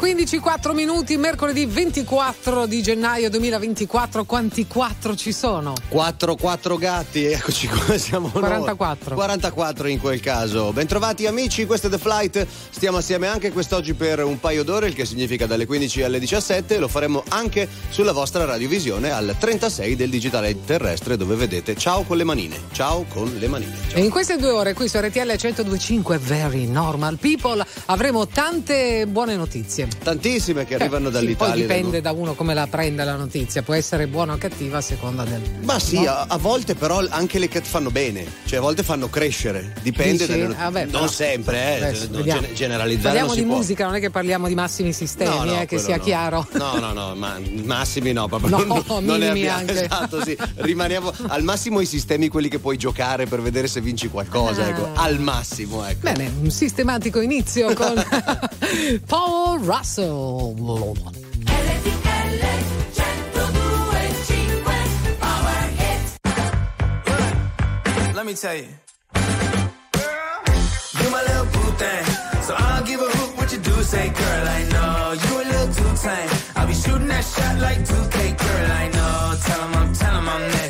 15, 4 minuti, mercoledì 24 di gennaio 2024. Quanti 4 ci sono? 4, 4 gatti, eccoci qua, siamo 44. Noi. 44 in quel caso. Bentrovati amici, questo è The Flight. Stiamo assieme anche quest'oggi per un paio d'ore, il che significa dalle 15 alle 17. Lo faremo anche sulla vostra radiovisione al 36 del digitale terrestre, dove vedete ciao con le manine. Ciao con le manine. Ciao. E in queste due ore qui su RTL 1025 Very Normal People avremo tante buone notizie. Tantissime che arrivano sì, dall'Italia. Poi dipende da uno come la prende la notizia, può essere buona o cattiva a seconda del. Ma sì, no? a, a, volte però anche le che fanno bene, cioè a volte fanno crescere, dipende dalle Ah, beh, Non però- sempre, eh, Adesso, non gen- generalizzare Parliamo di può. musica, non è che parliamo di massimi sistemi, No, no, eh, che sia no. chiaro. No, no, no, ma massimi no, proprio No, non, non ne abbiamo. anche. Esatto, sì. Rimaniamo al massimo i sistemi quelli che puoi giocare per vedere se vinci qualcosa, Ah. ecco, al massimo, ecco. Bene, un sistematico inizio con Paul Let me tell you. My little boo thing. So I'll give a hoot what you do. Say, girl, I know you a little too tame. I'll be shooting that shot like 2K, girl, I know. Tell him I'm, tell him I'm next.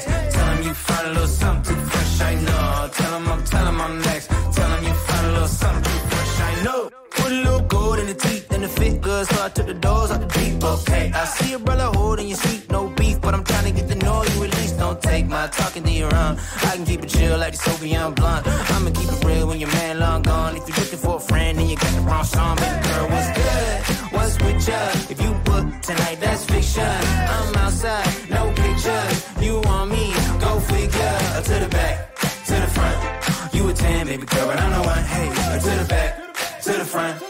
So I took the doors out the deep. Okay, I see a brother holding your seat, no beef, but I'm trying to get the know you. Don't take my talking to your own. I can keep it chill like the Soviet blunt. I'ma keep it real when your man long gone. If you're looking for a friend and you got the wrong song, baby girl, what's good? What's with ya? If you book tonight, that's fiction. I'm outside, no pictures. You want me? Go figure. Uh, To the back, to the front. You a 10, baby girl, but I'm the one. Hey, uh, to the back, to the front.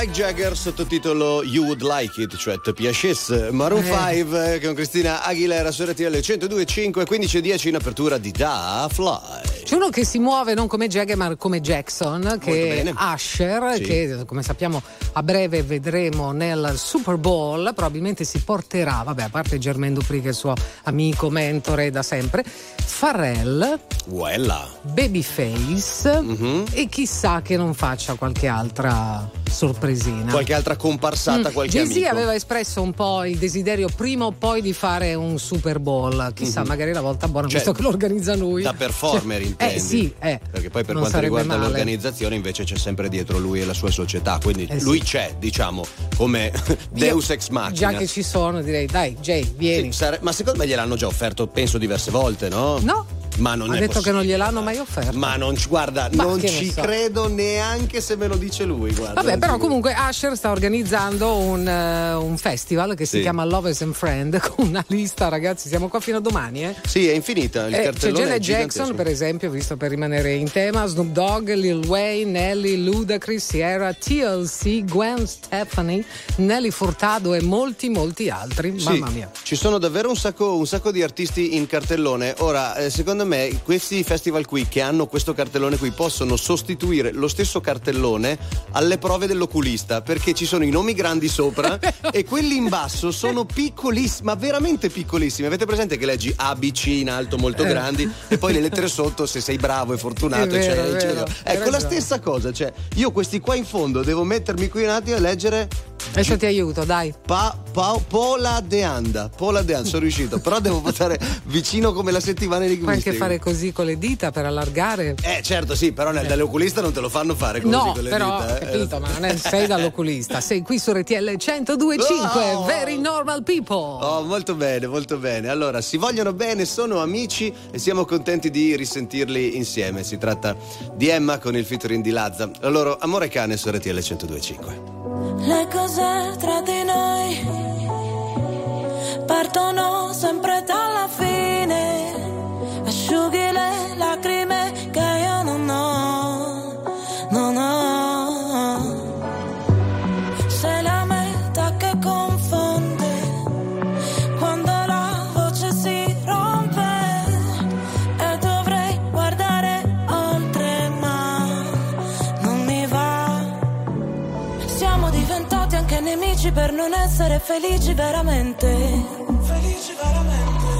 Like Jagger, sottotitolo You Would Like It, cioè ti piacesse. Maroon Eh. 5 eh, con Cristina Aguilera su RTL 102.5, 15.10 in apertura di Da Fly. C'è uno che si muove non come Jagger ma come Jackson, che è. Usher, Sì. che come sappiamo a breve vedremo nel Super Bowl, probabilmente si porterà, vabbè, a parte Germaine Dupri che è il suo amico, mentore da sempre, Pharrell, Uella. Babyface Mhm. e chissà che non faccia qualche altra sorpresina. Qualche altra comparsata, qualche Jay-Z amico. aveva espresso un po' il desiderio prima o poi di fare un Super Bowl, chissà, magari la volta buona, Cioè, visto che lo organizza lui. Da performer, Cioè, intendi? Eh sì, eh. Perché poi per Non quanto riguarda male. l'organizzazione invece c'è sempre dietro lui e la sua società, quindi Eh sì. lui c'è, diciamo, come Deus ex machina. Già che ci sono, direi, dai, Jay, vieni. Sì, sare- ma secondo me gliel'hanno già offerto, penso, diverse volte, no? No. Ma non ha detto che possibile. non gliel'hanno mai offerto. Ma non ci guarda, Ma non che ci so. credo neanche se me lo dice lui. Guarda, Vabbè, però comunque Usher sta organizzando un, eh, un festival che si Sì. chiama Lovers and Friend con una lista, ragazzi, siamo qua fino a domani, eh. Sì, è infinita. Il Eh, c'è cartellone è Janet. Jackson, per esempio, visto per rimanere in tema, Snoop Dogg, Lil Wayne, Nelly, Ludacris, Sierra, TLC, Gwen Stefani, Nelly Furtado e molti, molti altri. Sì, Mamma mia. Ci sono davvero un sacco, un sacco di artisti in cartellone. Ora, eh, secondo me, questi festival qui che hanno questo cartellone qui possono sostituire lo stesso cartellone alle prove dell'oculista perché ci sono i nomi grandi sopra e quelli in basso sono piccolissimi, ma veramente piccolissimi. Avete presente che leggi A, B, C in alto molto Eh. grandi e poi le lettere sotto se sei bravo e fortunato, È vero, eccetera, eccetera. Ecco la stessa cosa, cioè io questi qua in fondo devo mettermi qui un attimo a leggere Adesso ti aiuto, dai. Pa, pa- Pola de Anda, Pola de Anda, sono riuscito, però devo votare vicino come la settimana di gusti. Fare così con le dita per allargare. Eh certo sì, però nel, dall'oculista non te lo fanno fare così No, con le però, dita. eh. capito, ma non è, sei dall'oculista, sei qui su RTL 1025, Oh! Very Normal People. Oh, molto bene, molto bene. Allora, si vogliono bene, sono amici e siamo contenti di risentirli insieme. Si tratta di Emma con il featuring di Lazza. La loro Amore cane su RTL 1025. Le cose tra di noi partono sempre dalla fine. Asciughi le lacrime che io non ho, non ho. Sei la meta che confonde quando la voce si rompe e dovrei guardare oltre, ma non mi va. Siamo diventati anche nemici per non essere felici veramente. Felici veramente.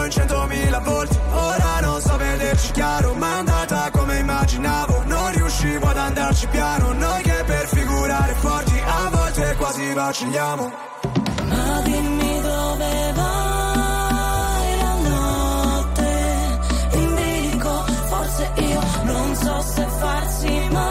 volti Ora non so vederci chiaro Ma è andata come immaginavo. Non riuscivo ad andarci piano Noi che per figurare forti A volte quasi vacilliamo. Ma dimmi dove vai la notte. In forse io non so se farsi male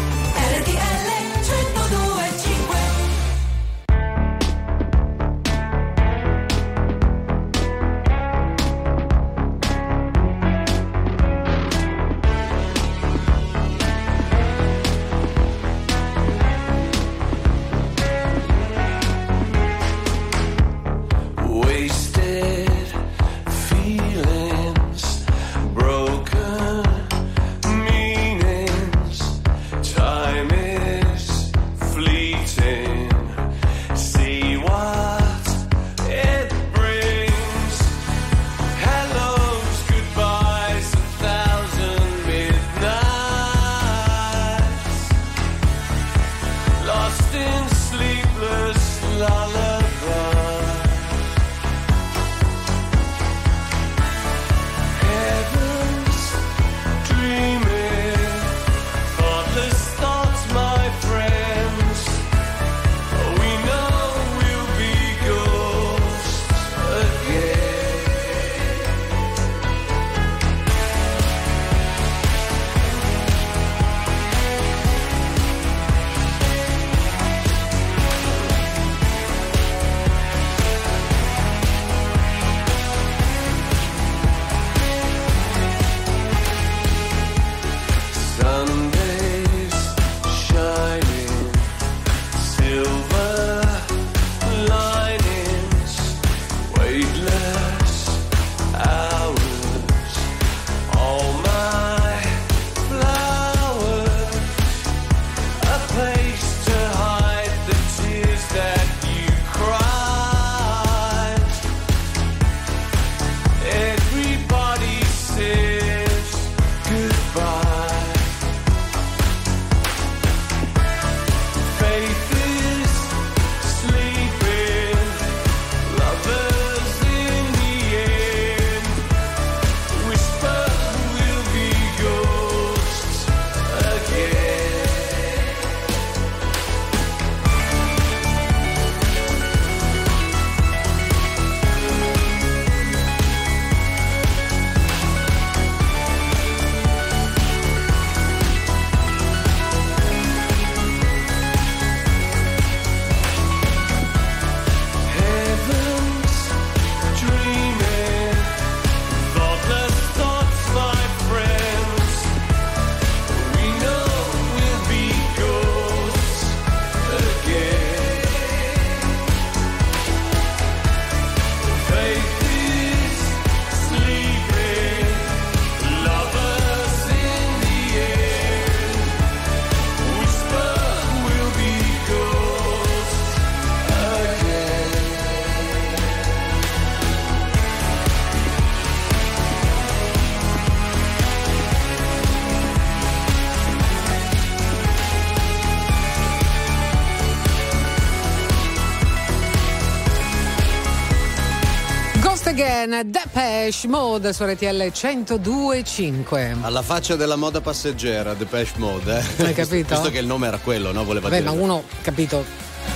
Again, Depeche Mode su RTL 102.5. Alla faccia della moda passeggera, Depeche Mode, eh. Hai capito? Visto che il nome era quello, no? Voleva Vabbè, dire. ma uno, capito,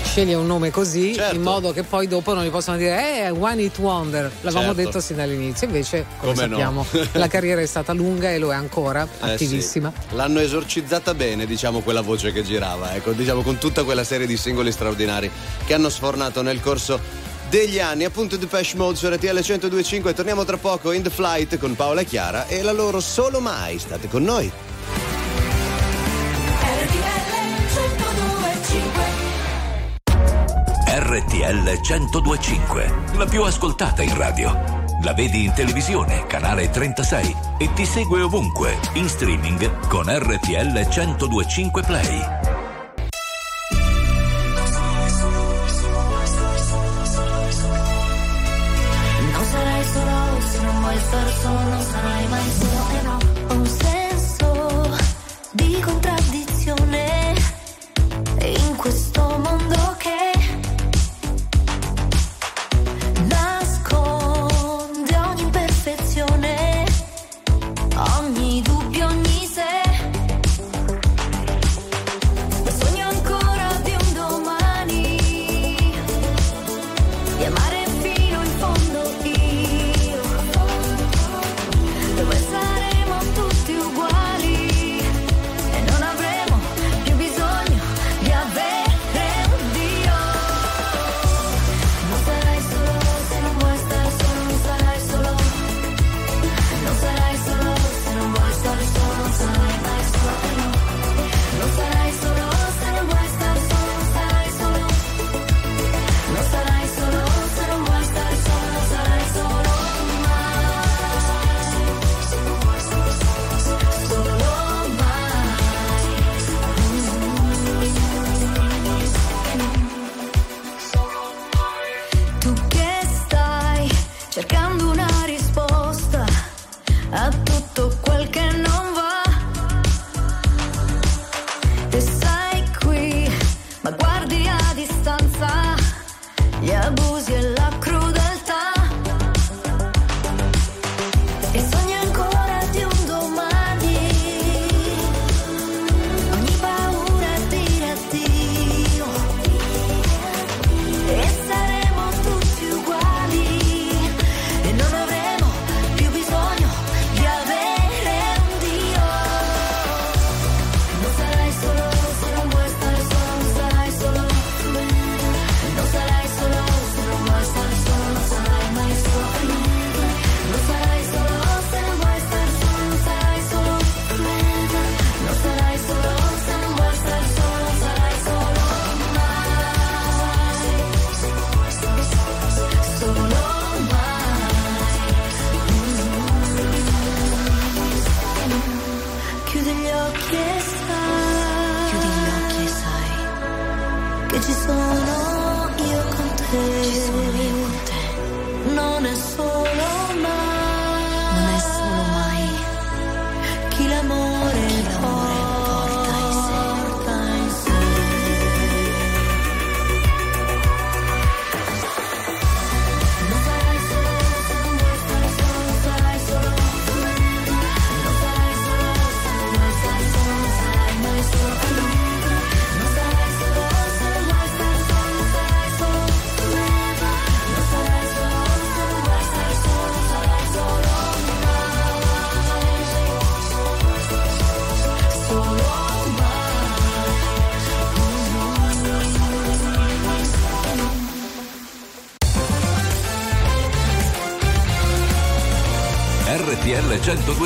sceglie un nome così Certo. in modo che poi dopo non gli possono dire eh, One It Wonder. L'avevamo Certo. detto sin dall'inizio, invece, come, Come no. sappiamo, la carriera è stata lunga e lo è ancora, Eh, attivissima. sì. L'hanno esorcizzata bene, diciamo, quella voce che girava, ecco, diciamo, con tutta quella serie di singoli straordinari che hanno sfornato nel corso degli anni. Appunto Depeche Mode su RTL 102.5 torniamo tra poco in The Flight con Paola e Chiara e la loro Solo Mai. State con noi. RTL 1025, la più ascoltata in radio. La vedi in televisione, canale 36 e ti segue ovunque, in streaming con RTL 1025 Play. Se non vuoi star solo, non sarai mai solo e no.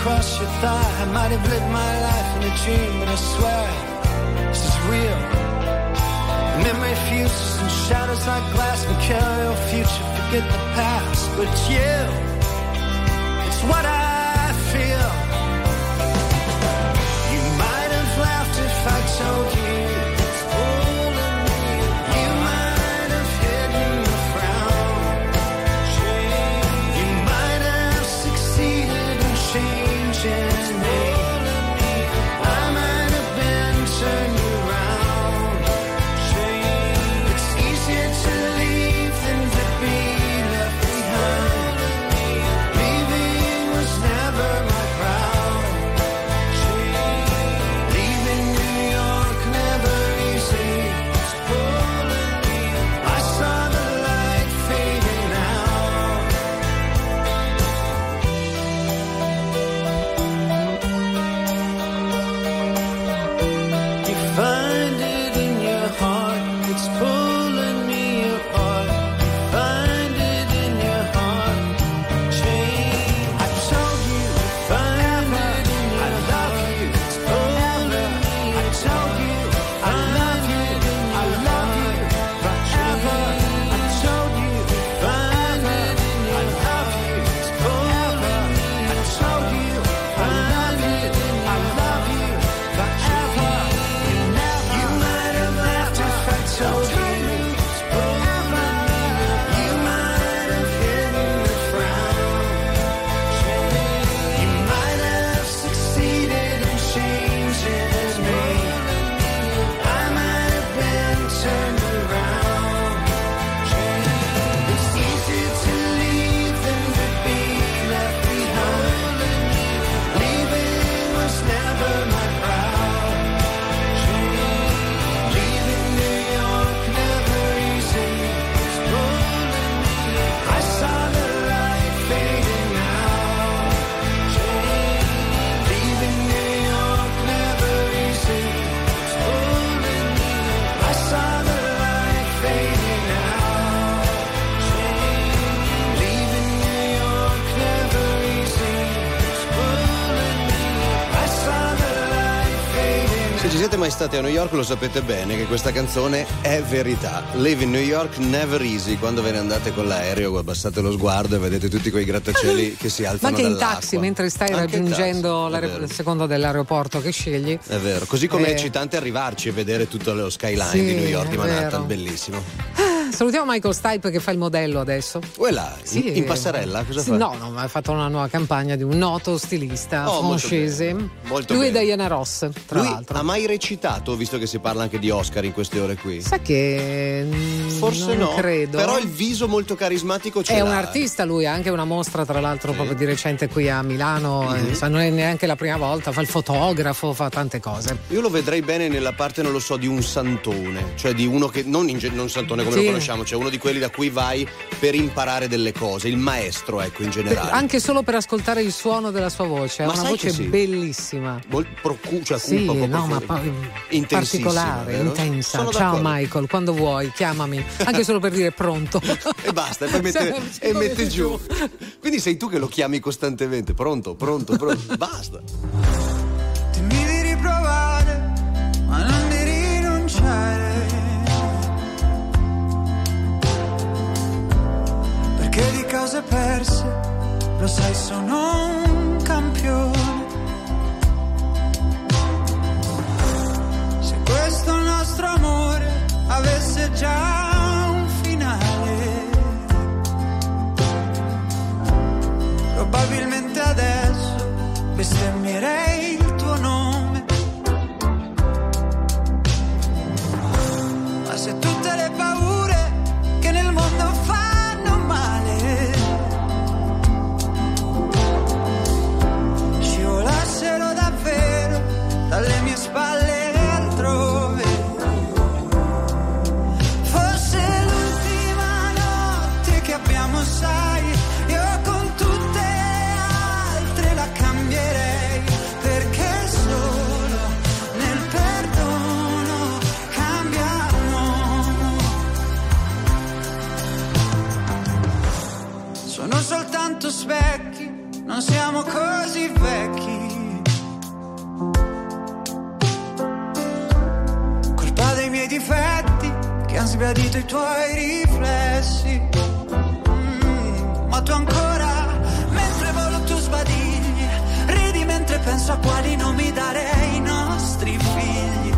Across your thigh. I might have lived my life in a dream, but I swear this is real. Memory fuses and shadows like glass can carry your future, forget the past. But you, it's what I feel. You might have laughed if I told mai stati a New York lo sapete bene che questa canzone è verità. Live in New York never easy. Quando ve ne andate con l'aereo, abbassate lo sguardo e vedete tutti quei grattacieli che si Ma alzano anche in taxi mentre stai Anche raggiungendo taxi, il secondo dell'aeroporto che scegli. È vero, così come è Eh. eccitante arrivarci e vedere tutto lo skyline Sì, di New York di Manhattan, vero. bellissimo. Salutiamo Michael Stipe che fa il modello adesso. Quella, Sì, in, in passerella, cosa sì, fa? No, no, ma ha fatto una nuova campagna di un noto stilista Oh, molto francese. bene, molto Lui bene. e Diana Ross, tra Lui l'altro. ha mai recitato, visto che si parla anche di Oscar in queste ore qui? Sa che mm, Forse non no, credo. però il viso molto carismatico ce è l'ha. un artista lui, ha anche una mostra tra l'altro proprio di recente qui a Milano, eh, sa, non è neanche la prima volta, fa il fotografo, fa tante cose. Io lo vedrei bene nella parte, non lo so, di un santone, cioè di uno che non, in non santone come Sì. lo conosciamo, cioè uno di quelli da cui vai per imparare delle cose, il maestro, ecco, in generale. Anche solo per ascoltare il suono della sua voce, Ma una voce sì? bellissima. Mol- procu- cioè, Sì, cupa, proprio no, ma Intensissima, particolare, vero? intensa. Sono Ciao d'accordo. Michael, quando vuoi, chiamami, anche solo per dire pronto. E basta, e poi mette, Sì, e lo mette mette giù. Quindi sei tu che lo chiami costantemente, pronto, pronto, pronto, basta. Dimmi di riprovare, ma non Perché di cose perse, lo sai, sono un campione. Se questo nostro amore avesse già un finale, probabilmente adesso bestemmierei il tuo nome. Ma se tutte spalle altrove. Forse l'ultima notte che abbiamo, sai, io con tutte le altre la cambierei, perché solo nel perdono cambiamo. Sono soltanto specchi, non siamo così vecchi difetti che han sbiadito i tuoi riflessi. Mm, ma tu ancora, mentre volo tu sbadigli, ridi mentre penso a quali nomi darei i nostri figli.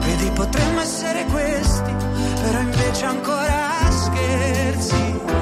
Vedi, potremmo essere questi, però invece ancora scherzi.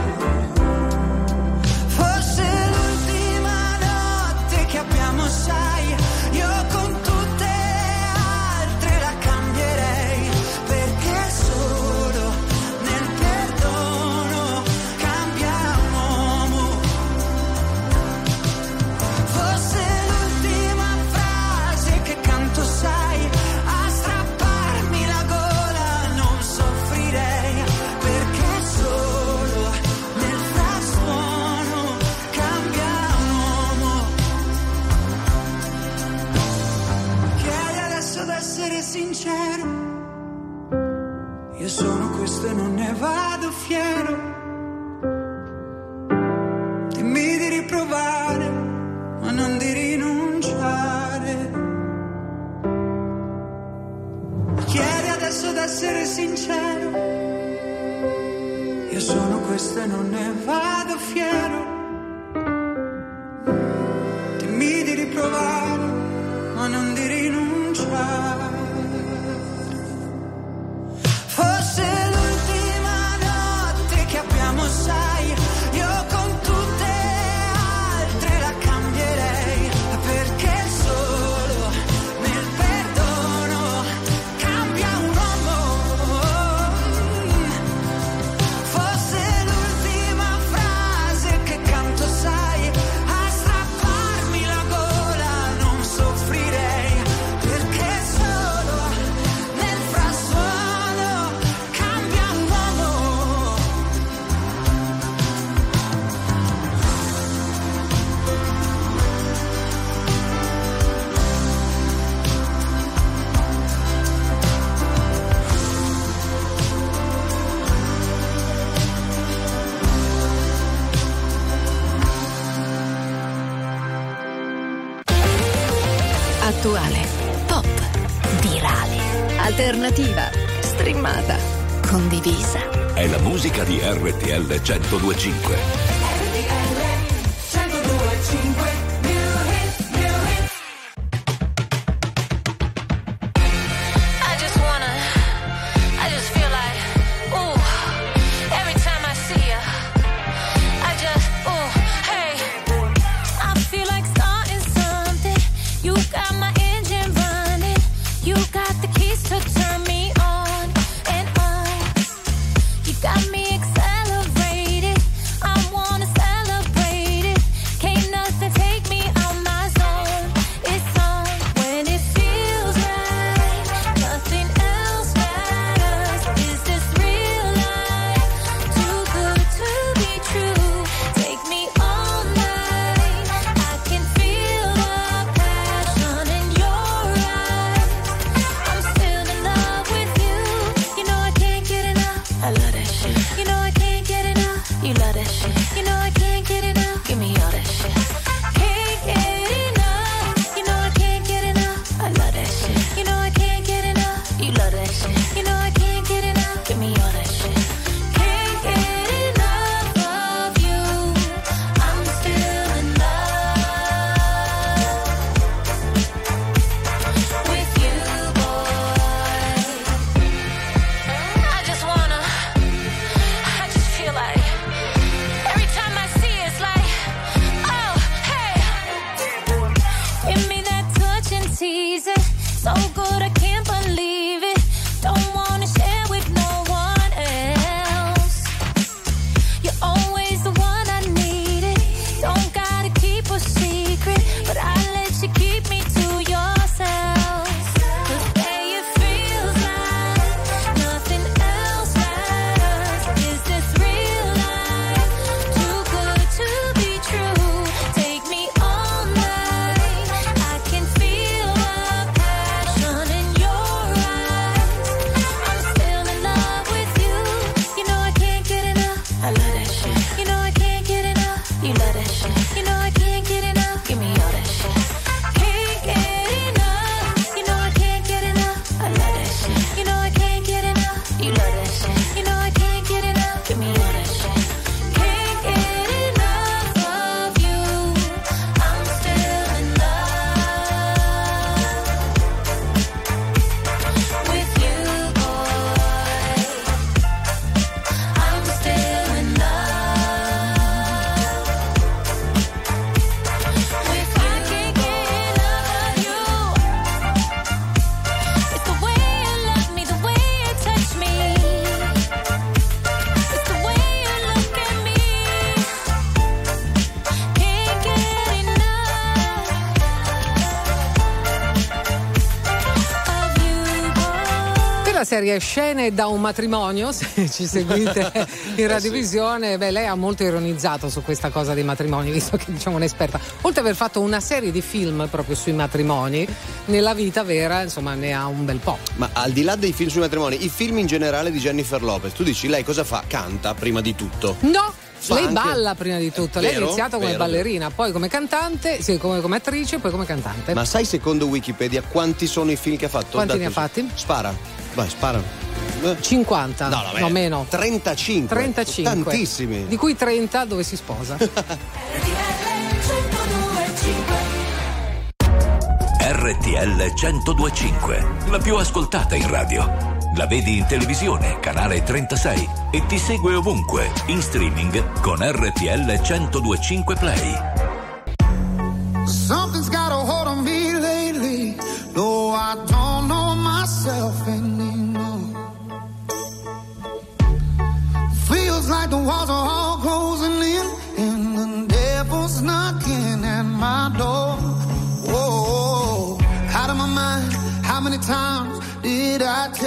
Io sono questo e non ne vado fiero. Dimmi di riprovare, ma non di rinunciare. Chiedi adesso d'essere sincero. Io sono questo e non ne vado fiero. musica di RTL 1025. so good. I serie Scene da un matrimonio, se ci seguite in radiovisione, beh, lei ha molto ironizzato su questa cosa dei matrimoni, visto che diciamo un'esperta. Oltre ad aver fatto una serie di film proprio sui matrimoni, nella vita vera, insomma, ne ha un bel po'. Ma al di là dei film sui matrimoni, i film in generale di Jennifer Lopez, tu dici lei cosa fa? Canta prima di tutto. No! Fa lei anche- balla prima di tutto, lei ha Vero, iniziato come vero, ballerina, poi come cantante, sì, come, come attrice, poi come cantante. Ma sai secondo Wikipedia quanti sono i film che ha fatto? Quanti ne ha fatti? Spara. Vai, spara. Eh, 50, No, no, no, beh, meno. 35. 35. Tantissimi. Di cui 30 dove si sposa. RTL 1025, la più ascoltata in radio. La vedi in televisione, canale 36 e ti segue ovunque, in streaming con RTL 1025 Play.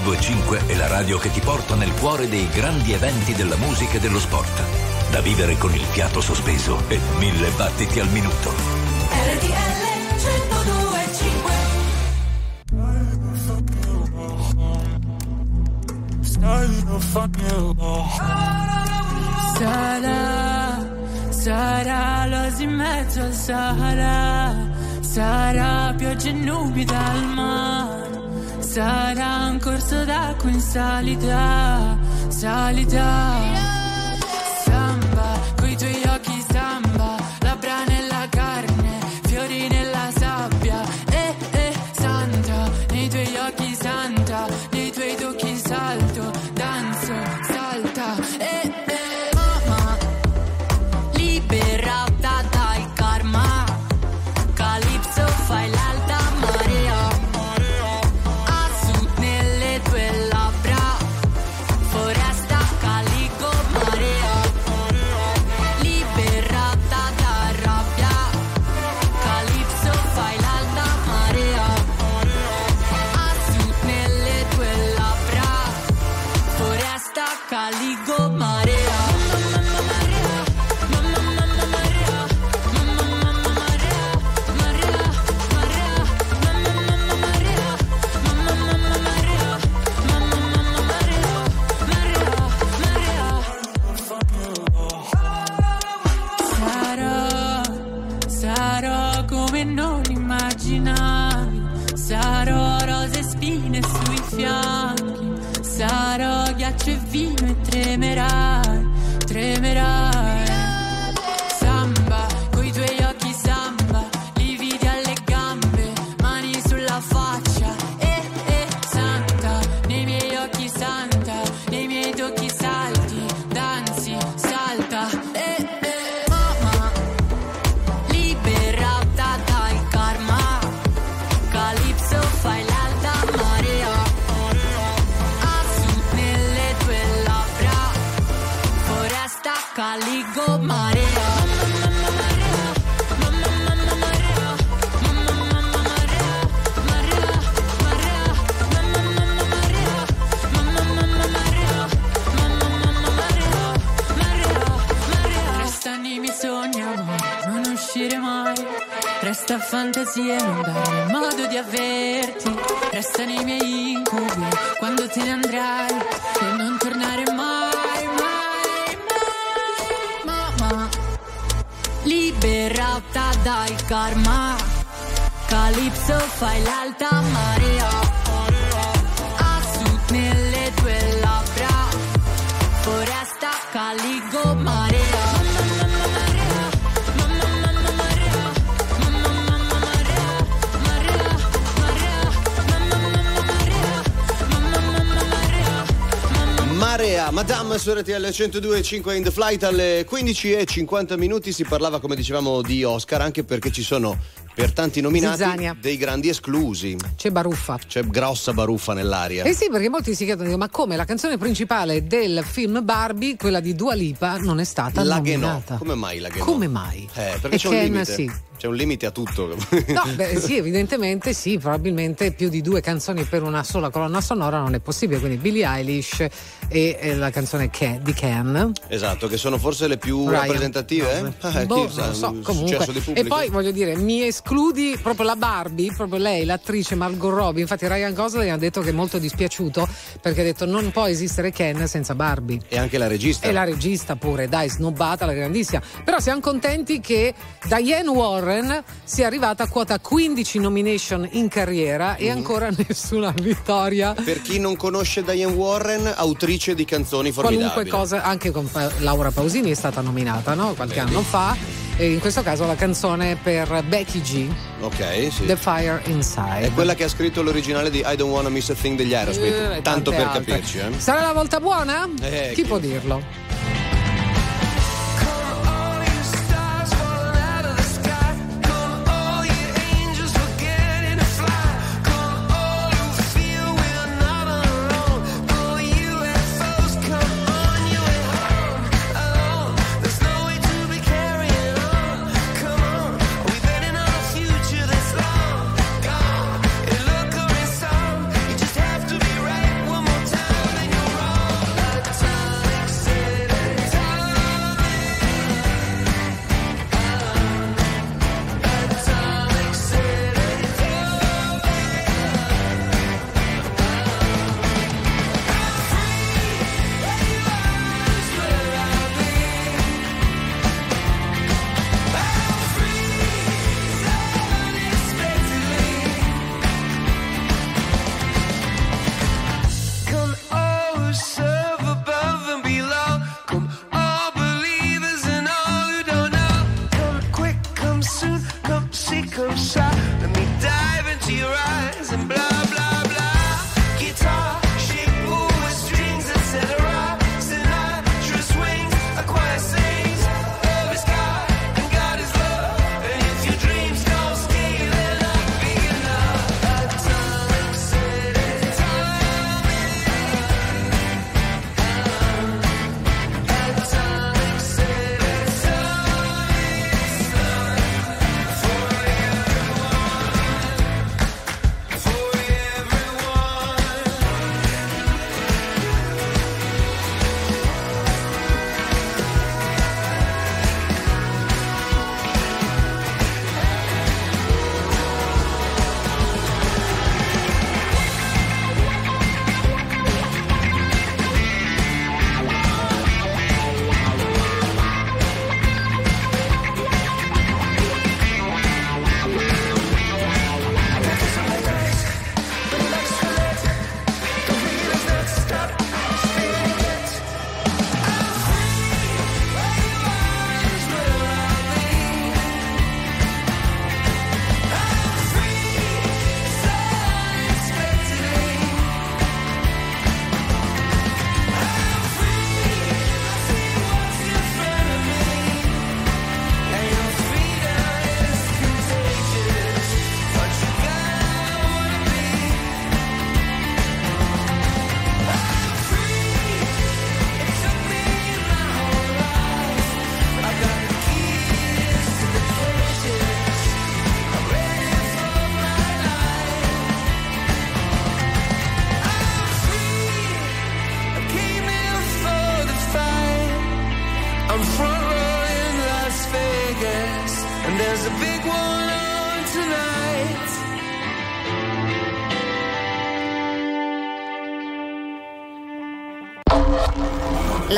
1025 è la radio che ti porta nel cuore dei grandi eventi della musica e dello sport. Da vivere con il fiato sospeso e mille battiti al minuto. RTL 1025 Sarà, sarà l'oasi in mezzo al Sahara, sarà pioggia e nubi dal mare, sarà un corso d'acqua in salita, salita. RTL 102.5 in the flight alle 15 e 50 minuti si parlava come dicevamo di Oscar anche perché ci sono per tanti nominati Zizzania. dei grandi esclusi. C'è baruffa. C'è grossa baruffa nell'aria. Eh sì, perché molti si chiedono, ma come la canzone principale del film Barbie, quella di Dua Lipa, non è stata la nominata? Come mai la che no? Come mai? Eh, perché E c'è un Ken, limite. sì. C'è un limite a tutto. No, beh, sì, evidentemente sì, probabilmente più di due canzoni per una sola colonna sonora non è possibile, quindi Billie Eilish e, e la canzone Ken- di Ken. esatto, che sono forse le più Ryan. rappresentative? No, eh? Eh, boh, chi sa, non so, comunque. successo di E poi voglio dire, mi escludi proprio la Barbie, proprio lei, l'attrice Margot Robbie. Infatti, Ryan Gosling ha detto che è molto dispiaciuto perché ha detto non può esistere Ken senza Barbie. E anche la regista. E la regista pure, dai, snobbata la grandissima. Però siamo contenti che Diane Warren sia arrivata a quota 15 nomination in carriera e ancora nessuna vittoria. Per chi non conosce Diane Warren, autrice di canzoni formidabili. Qualunque cosa, anche con Laura Pausini è stata nominata, no? Qualche Vedi. anno fa. E in questo caso la canzone per Becky G, Ok, sì. The Fire Inside. È quella che ha scritto l'originale di I Don't Wanna Miss a Thing degli Aerosmith. Eh, Tanto per altre. capirci, eh. Sarà la volta buona? Eh, chi chi- può dirlo?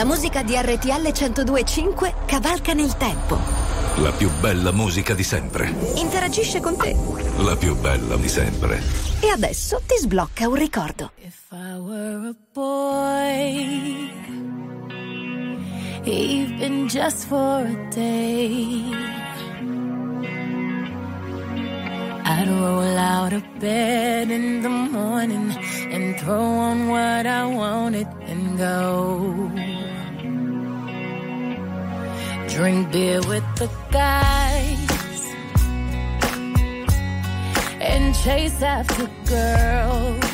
Musica di RTL 1025 cavalca nel tempo. La più bella musica di sempre. Interagisce con te. La più bella di sempre. E adesso ti sblocca un ricordo. If I were a boy, even just for a day, I'd roll out of bed in the morning and throw on what I wanted and go. Drink beer with the guys and chase after girls.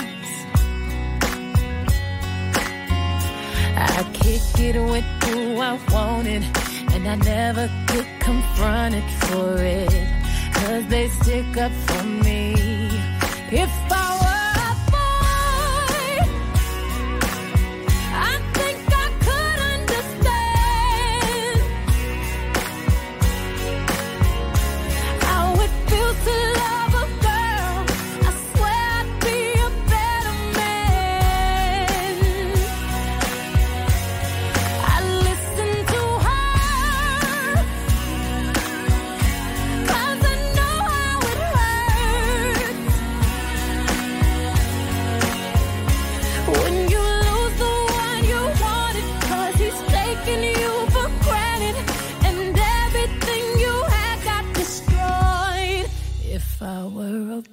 I kick it with who I wanted, and I never get confronted for it. Cause they stick up for me. If I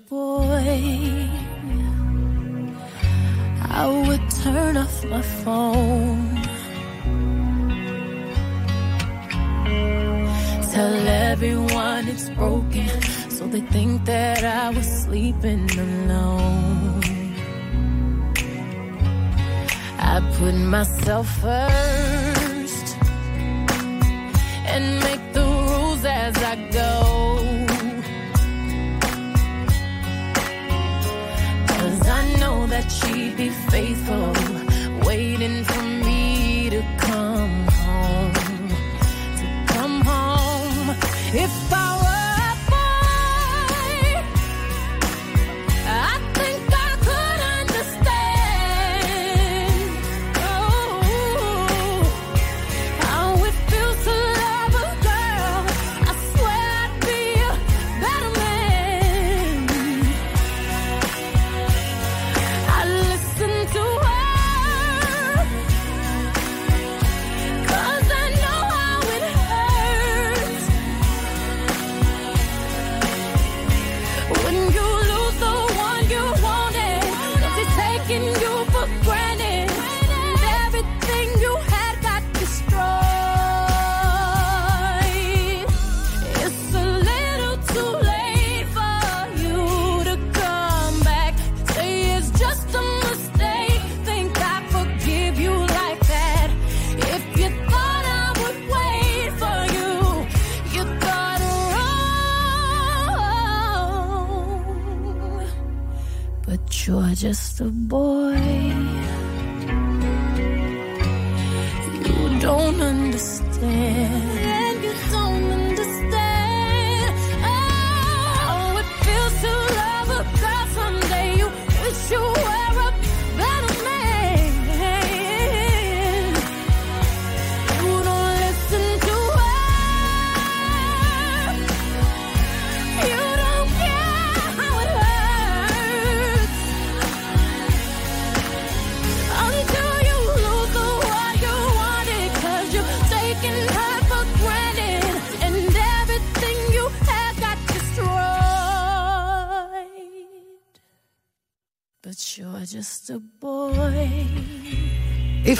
boy. I would turn off my phone. Tell everyone it's broken, so they think that I was sleeping alone. I put myself first and make the rules as I go. That she'd be faithful,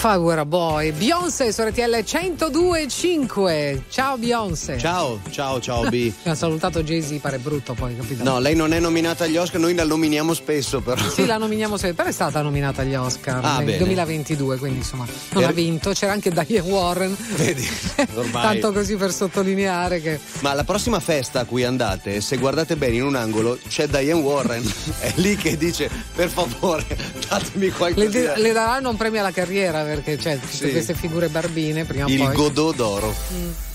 I Were a Boy, Beyoncé su RTL 102.5. Ciao Beyoncé. Ciao, ciao, ciao B. Ha salutato Jay-Z, pare brutto poi, capito? No, lei non è nominata agli Oscar, noi la nominiamo spesso però. Sì, la nominiamo sempre, però è stata nominata agli Oscar Ah, nel bene. 2022, quindi insomma non Er- ha vinto. C'era anche Diane Warren, Vedi, ormai. tanto così per sottolineare che Ma la prossima festa a cui andate, se guardate bene in un angolo, c'è Diane Warren. È lì che dice, per favore, datemi le, qualcosa. le daranno un premio alla carriera perché c'è tutte Sì. queste figure barbine prima o Il poi. Godot d'oro. RTL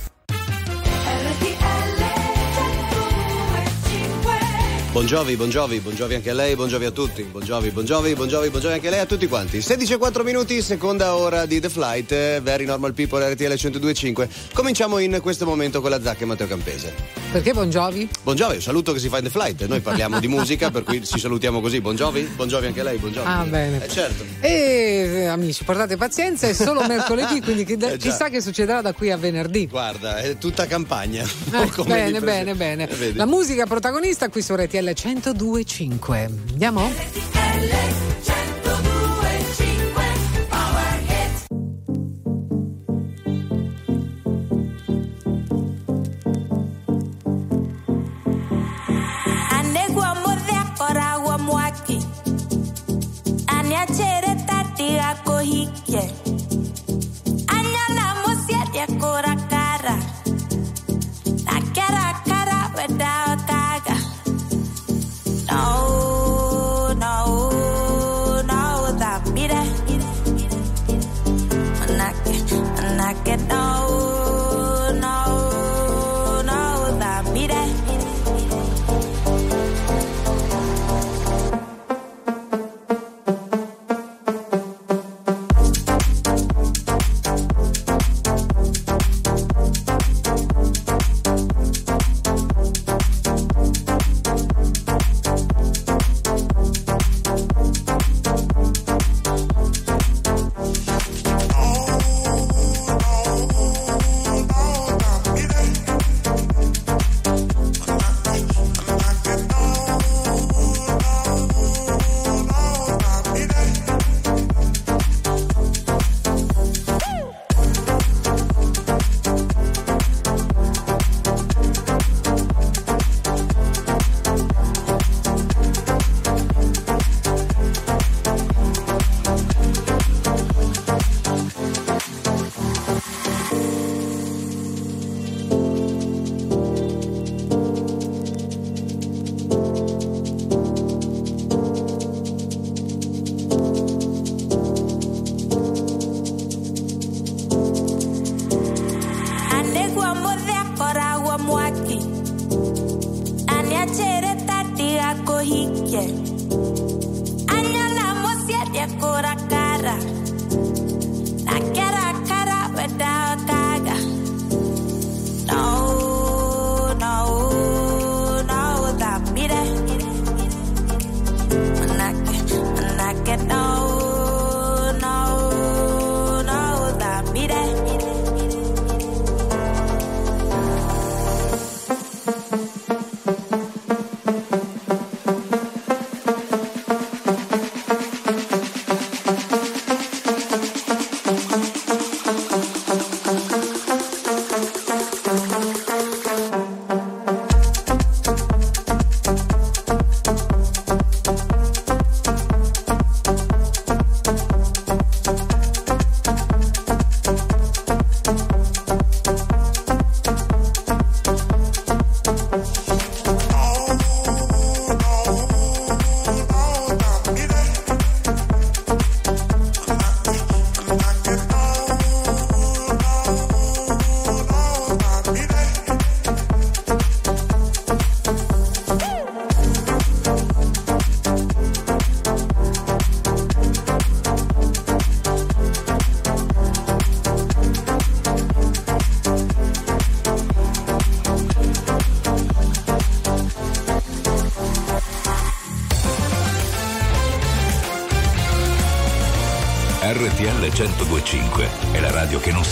Buongiovi, buongiovi, buongiovi anche a lei, buongiovi a tutti. Buongiovi, buongiovi, buongiovi, buongiovi anche a lei, a tutti quanti. 16 e 4 minuti, seconda ora di The Flight, Very Normal People RTL 102.5. Cominciamo in questo momento con la Zacca e Matteo Campese. Perché Buongiovi? Buongiovi, un saluto che si fa in The Flight. Noi parliamo di musica, per cui ci salutiamo così. Buongiovi? Buongiovi anche a lei, buongiovi. Ah, bene. Eh, certo. E eh, amici, portate pazienza, è solo mercoledì, quindi chi- Eh, chissà che sucederà da qui a venerdì. Guarda, è tutta campagna. Eh, bene, bene, sé. bene. Eh? La musica protagonista qui su RTL RTL 102.5. Andiamo? RTL 102.5.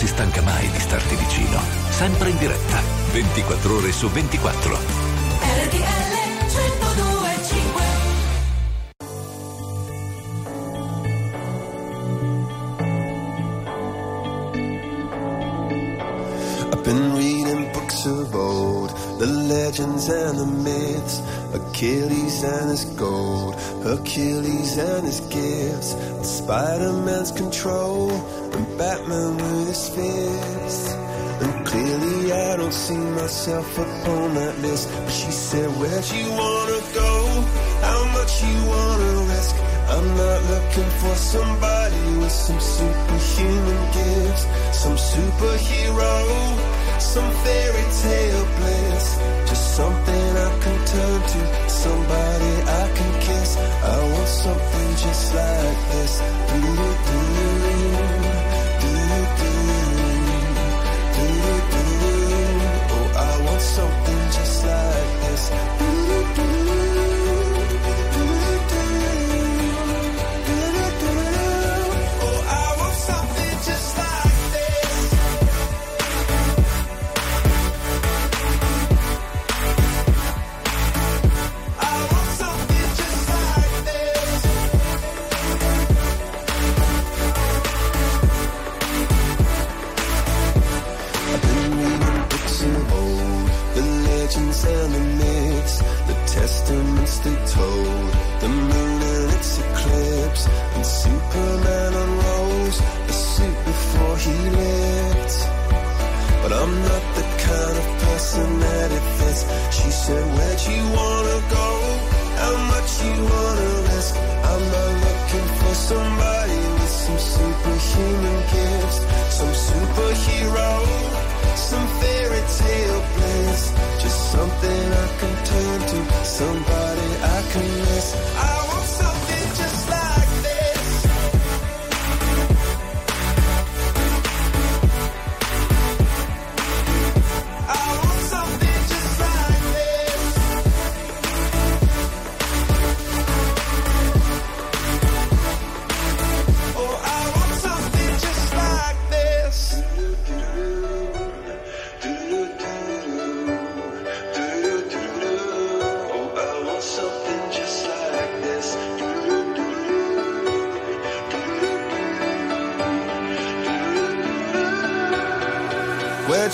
si stanca mai di starti vicino. Sempre in diretta, 24 ore su 24. RTL 1025 I've been reading books of old, the legends and the myths, Achilles and his gold, Hercules and his gifts, Spider-Man's control, and Batman with his fists. And clearly I don't see myself upon that list. But she said, Where'd you wanna go? How much you wanna risk? I'm not looking for somebody with some superhuman gifts, some superhero, some fairy tale bliss. Just something I can turn to, somebody I can kiss. I want something just like this. Do-do-do. I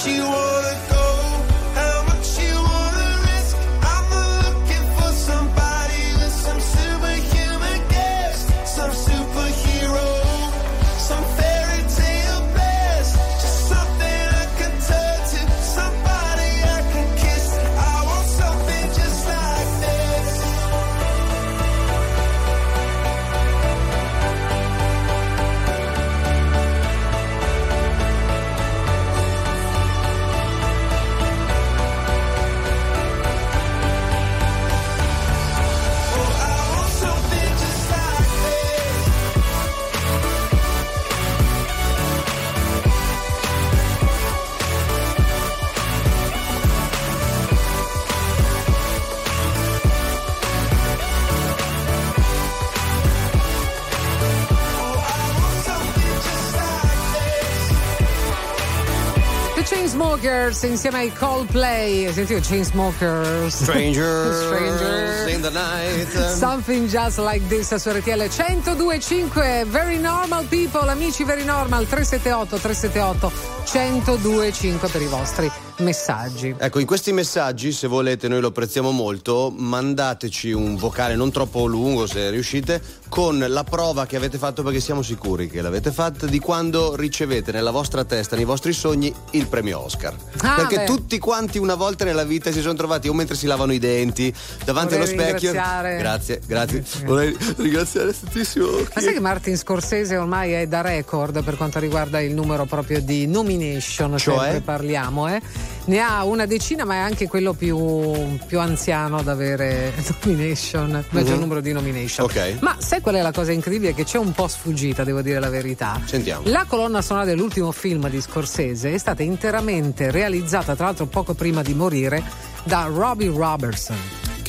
Where'd you wanna Chainsmokers insieme ai Coldplay. Sentite Chainsmokers. Strangers, Strangers. in the night. Something just like this su RTL 1025 Very normal people, amici very normal 378 378 1025 per i vostri messaggi. Ecco, in questi messaggi, se volete, noi lo apprezziamo molto, mandateci un vocale non troppo lungo, se riuscite, con la prova che avete fatto perché siamo sicuri che l'avete fatta di quando ricevete nella vostra testa, nei vostri sogni, il premio Oscar. Ah, perché beh. tutti quanti una volta nella vita si sono trovati o mentre si lavano i denti, davanti Vorrei allo specchio. ringraziare- Grazie, grazie. Vorrei ringraziare tantissimo. Ma sai che Martin Scorsese ormai è da record per quanto riguarda il numero proprio di nomination, Cioè? sempre parliamo, eh? Ne ha una decina, ma è anche quello più, più anziano ad avere nomination, maggior Mhm. numero di nomination. Ok. Ma sai qual è la cosa incredibile? Che c'è un po' sfuggita, devo dire la verità. Sentiamo. La colonna sonora dell'ultimo film di Scorsese è stata interamente realizzata, tra l'altro poco prima di morire, da Robbie Robertson.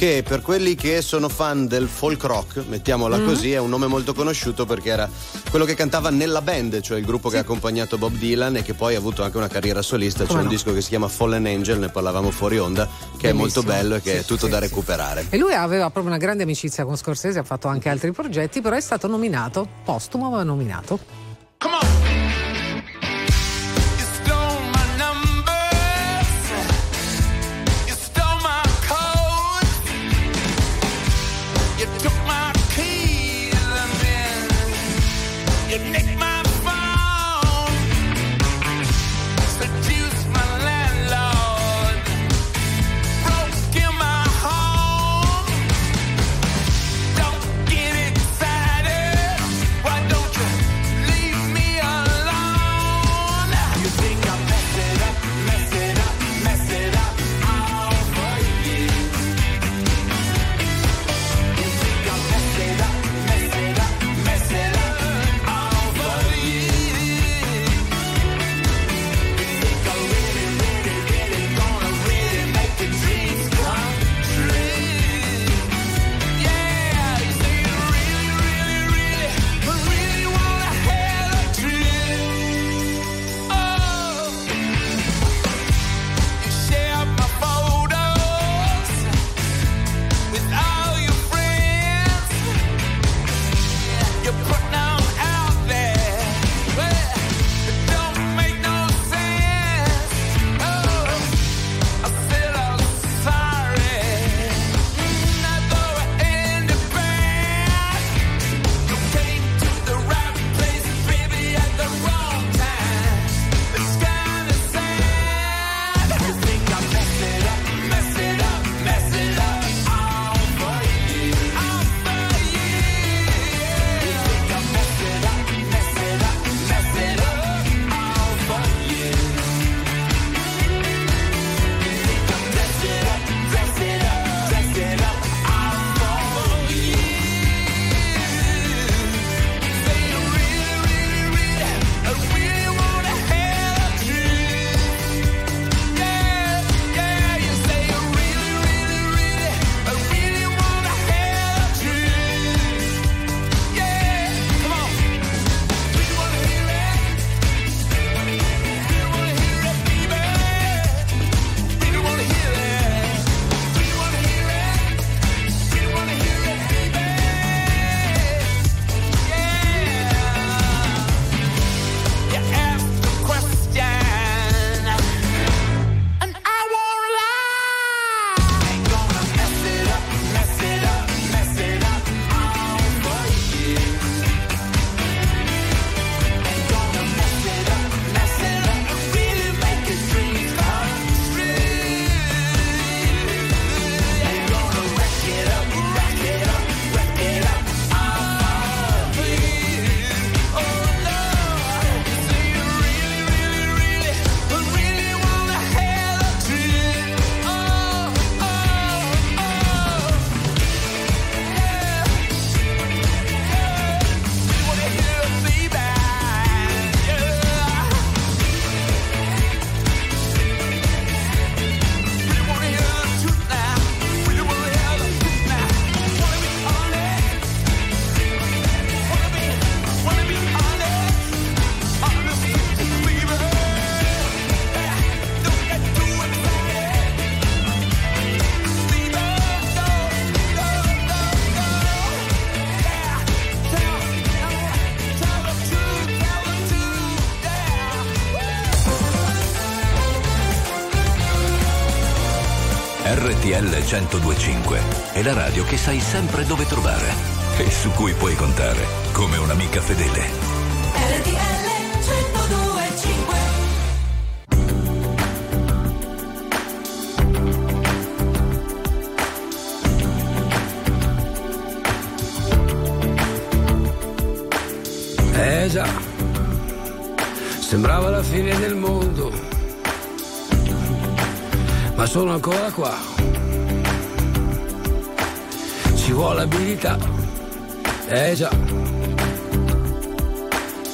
Che per quelli che sono fan del folk rock, mettiamola Mhm. così, è un nome molto conosciuto perché era quello che cantava nella band, cioè il gruppo che ha accompagnato Bob Dylan e che poi ha avuto anche una carriera solista. C'è Come un no? disco che si chiama Fallen Angel, ne parlavamo fuori onda, che è Bellissimo. molto bello e che Sì, è tutto sì, da sì. recuperare. E lui aveva proprio una grande amicizia con Scorsese, ha fatto anche altri progetti, però è stato nominato, postumo ma nominato. stole RTL 1025 è la radio che sai sempre dove trovare e su cui puoi contare come un'amica fedele. RTL 1025 Eh già, sembrava la fine del mondo, ma sono ancora qua. Ci vuole abilità, eh già.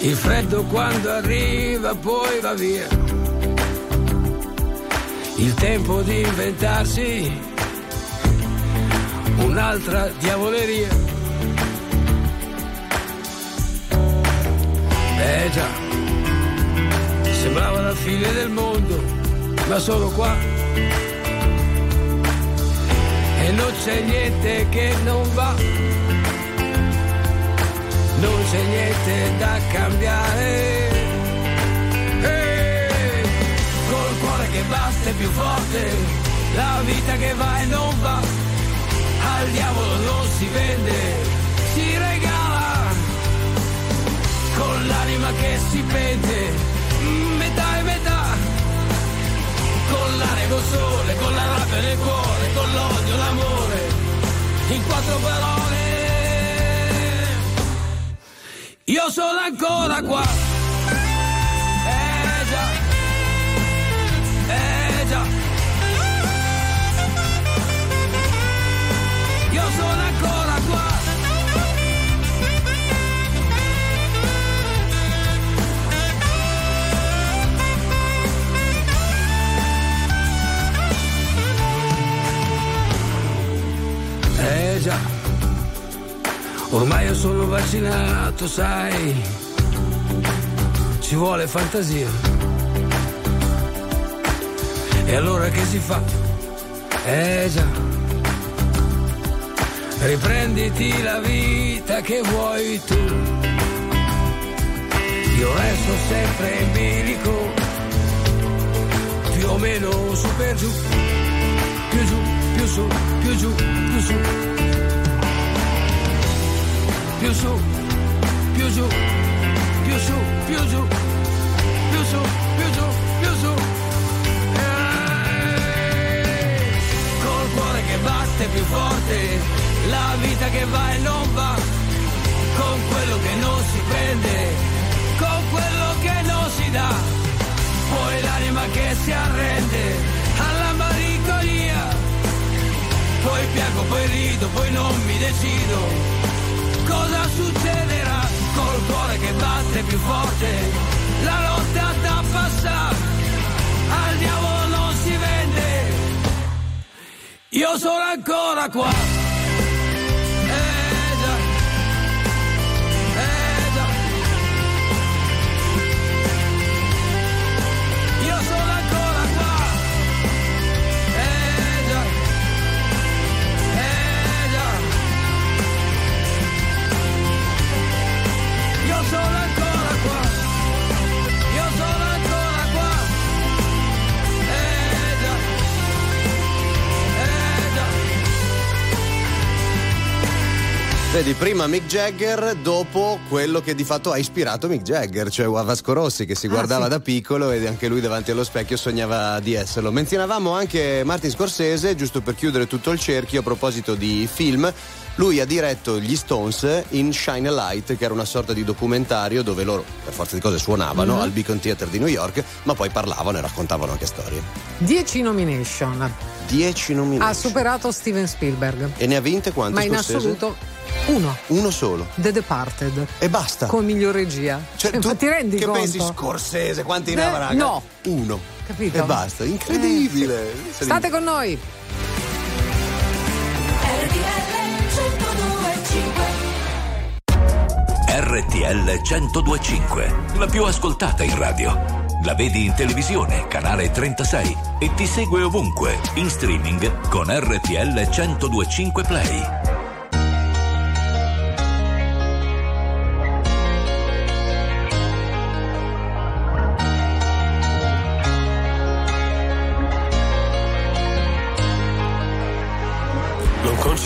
Il freddo quando arriva poi va via. Il tempo di inventarsi un'altra diavoleria. Eh già, sembrava la fine del mondo, ma sono qua. E non c'è niente che non va, non c'è niente da cambiare. Col cuore che batte più forte, la vita che va e non va, al diavolo non si vende, si regala. Con l'anima che si pente, mm, l'aria, il sole, con la rabbia nel cuore, con l'odio, l'amore, in quattro parole. Io sono ancora qua. Ormai io sono vaccinato, sai, ci vuole fantasia. E allora che si fa? Eh già, riprenditi la vita che vuoi tu. Io resto sempre in bilico, più o meno su per giù, più giù, più su, più giù, più su. Più su, più giù, più su, più giù, più su, più giù, più su. Col cuore che batte più forte, la vita che va e non va, con quello che non si prende, con quello che non si dà, poi l'anima che si arrende alla malinconia, poi piango, poi rido, poi non mi decido cosa succederà col cuore che batte più forte, la lotta da passare, al diavolo non si vende, io sono ancora qua. Vedi, prima Mick Jagger, dopo quello che di fatto ha ispirato Mick Jagger, cioè Vasco Rossi che si guardava sì. da piccolo e anche lui davanti allo specchio sognava di esserlo. Menzionavamo anche Martin Scorsese, giusto per chiudere tutto il cerchio a proposito di film. Lui ha diretto gli Stones in Shine a Light, che era una sorta di documentario dove loro, per forza di cose, suonavano Mhm. al Beacon Theater di New York, ma poi parlavano e raccontavano anche storie. 10 nomination. 10 nomination. Ha superato Steven Spielberg. E ne ha vinte quante? Ma in Scorsese? assoluto uno. Uno solo. The Departed. E basta. Con miglior regia. Cioè, Eh, tu ma ti rendi che conto? pensi Scorsese? Quanti ne Eh, avrà? no. Uno. Capito? E basta. Incredibile. State con noi. RTL 1025, la più ascoltata in radio. La vedi in televisione, canale 36 e ti segue ovunque, in streaming con RTL 1025 Play.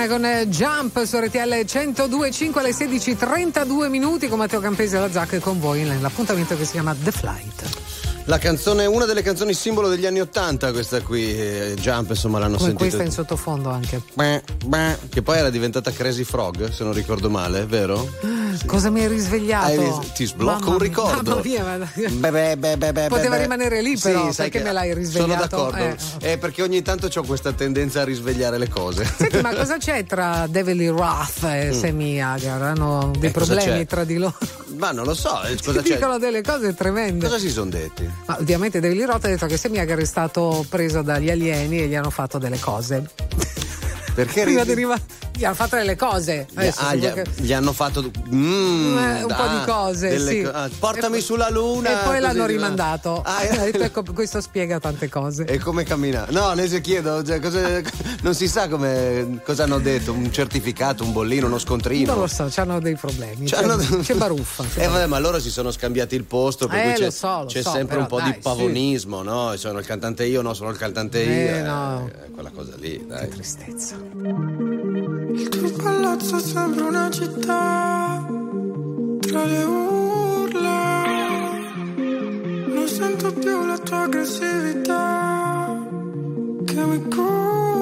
Morgan con eh, Jump su RTL 102.5 alle 16.32 minuti con Matteo Campesi alla Zacca e con voi nell'appuntamento che si chiama The Flight. La canzone, una delle canzoni simbolo degli anni Ottanta, questa qui, eh, Jump, insomma, l'hanno Come sentita. questa in sottofondo anche. Beh, beh, Che poi era diventata Crazy Frog, se non ricordo male, vero? Cosa mi hai risvegliato? Hai ti sblocco Mamma un ricordo. Mamma mia, ma- Beh, beh, beh, beh, Poteva beh. rimanere lì, Sì, però, sai perché che me l'hai Sono risvegliato? d'accordo. Eh. Eh, perché ogni tanto ho questa tendenza a risvegliare le cose. Senti, ma cosa c'è tra Devil Roth e Sammy Hagar? Hanno dei Eh, problemi tra di loro. Ma non lo so, eh, cosa Si dicono delle cose tremende. Cosa si sono detti? Ma ovviamente Devil Roth ha detto che Sammy Hagar è stato preso dagli alieni e gli hanno fatto delle cose. Perché Prima ridi? di arriva- gli hanno fatto delle cose. Gli, Adesso, ah, gli, che- gli hanno fatto mm, Eh, un po' ah, di cose, delle sì. ah, portami E- sulla luna. E poi così l'hanno rimandato. Ah, detto, ecco, questo spiega tante cose. E come cammina? No, se chiedo, cioè, cosa- non si sa come, cosa hanno detto, un certificato, un bollino, uno scontrino. Non lo so, hanno dei problemi. C'hanno- c'è baruffa. c'è Eh vabbè, ma loro si sono scambiati il posto, per Eh, cui c'è, so, c'è so, sempre però un po' dai, di pavonismo, no? Sono il cantante io, no, sono il cantante io. Eh, no. eh, quella cosa lì, dai. tristezza. Il tuo palazzo sembra una città tra le urla. Non sento più la tua aggressività che mi culla.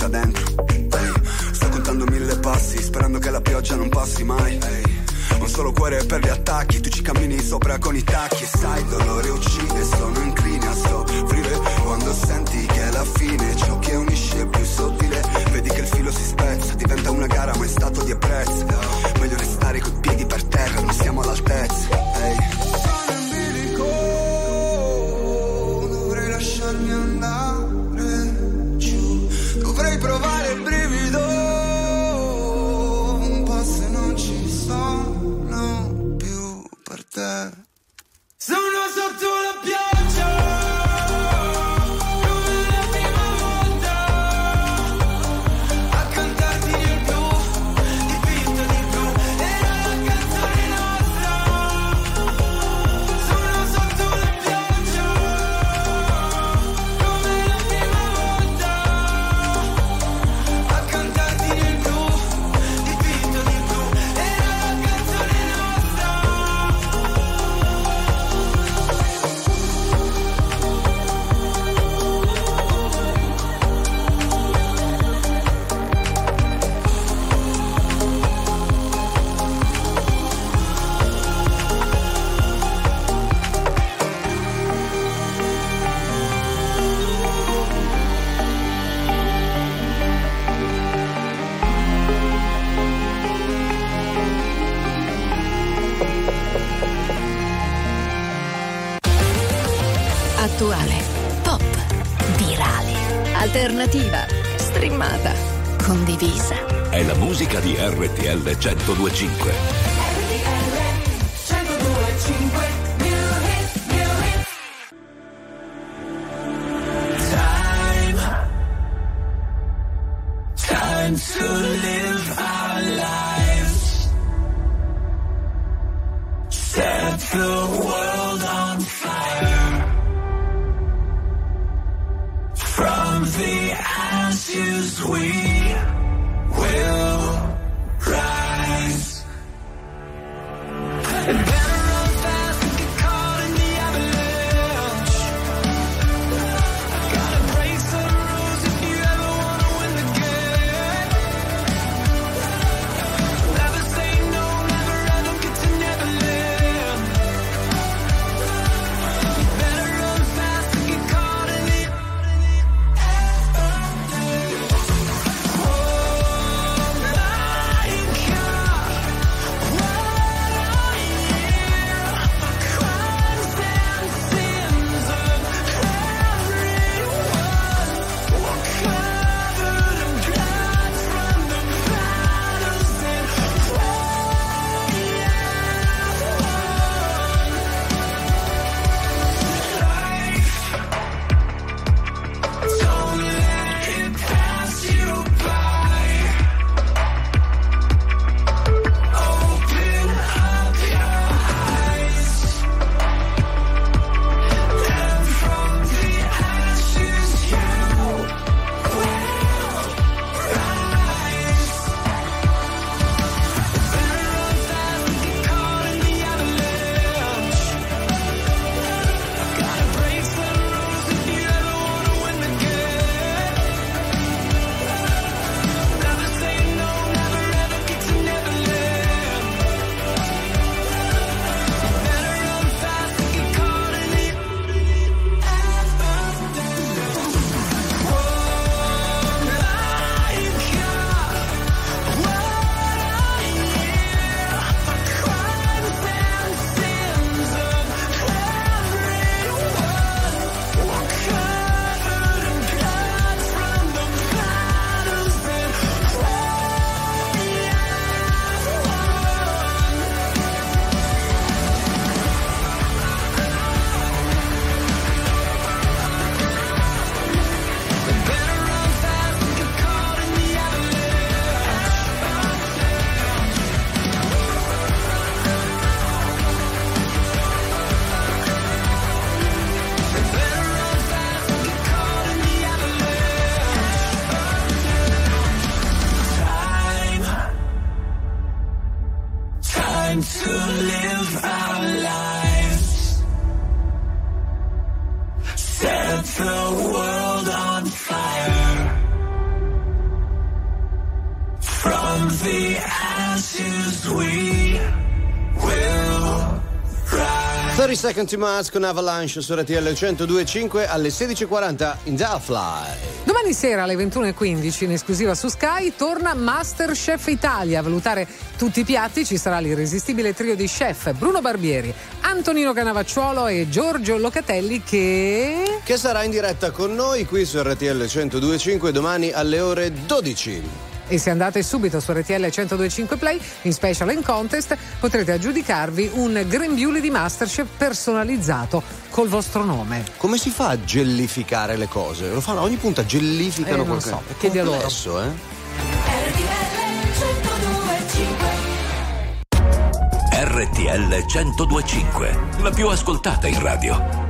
Brucia dentro. Ehi, sto contando mille passi, sperando che la pioggia non passi mai. Ho un solo cuore per gli attacchi, tu ci cammini sopra con i tacchi. Sai, il dolore uccide, sono incline a soffrire. Quando senti che è la fine, ciò che unisce è più sottile. Vedi che il filo si spezza, diventa una gara, ma è stato di apprezzo. Meglio restare coi piedi per terra, non siamo all'altezza. 1025. Second to Mars con Avalanche su RTL 102.5 alle 16.40 in Downfly. Domani sera alle 21.15 in esclusiva su Sky torna Masterchef Italia. A valutare tutti i piatti ci sarà l'irresistibile trio di chef Bruno Barbieri, Antonino Canavacciuolo e Giorgio Locatelli che... Che sarà in diretta con noi qui su RTL 102.5 domani alle ore 12. E se andate subito su RTL 1025 Play in special and contest potrete aggiudicarvi un grembiule di Masterchef personalizzato col vostro nome. Come si fa a gellificare le cose? Lo fanno ogni punta gellificano Eh, non qualcosa. so, chiedi a loro. Complesso, eh? RTL 1025, la più ascoltata in radio.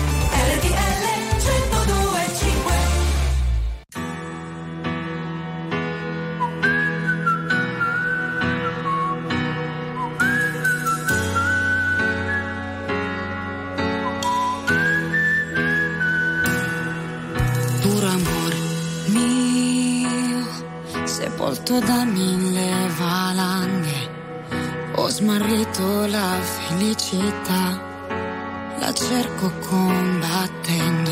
Sepolto da mille valanghe, ho smarrito la felicità, la cerco combattendo,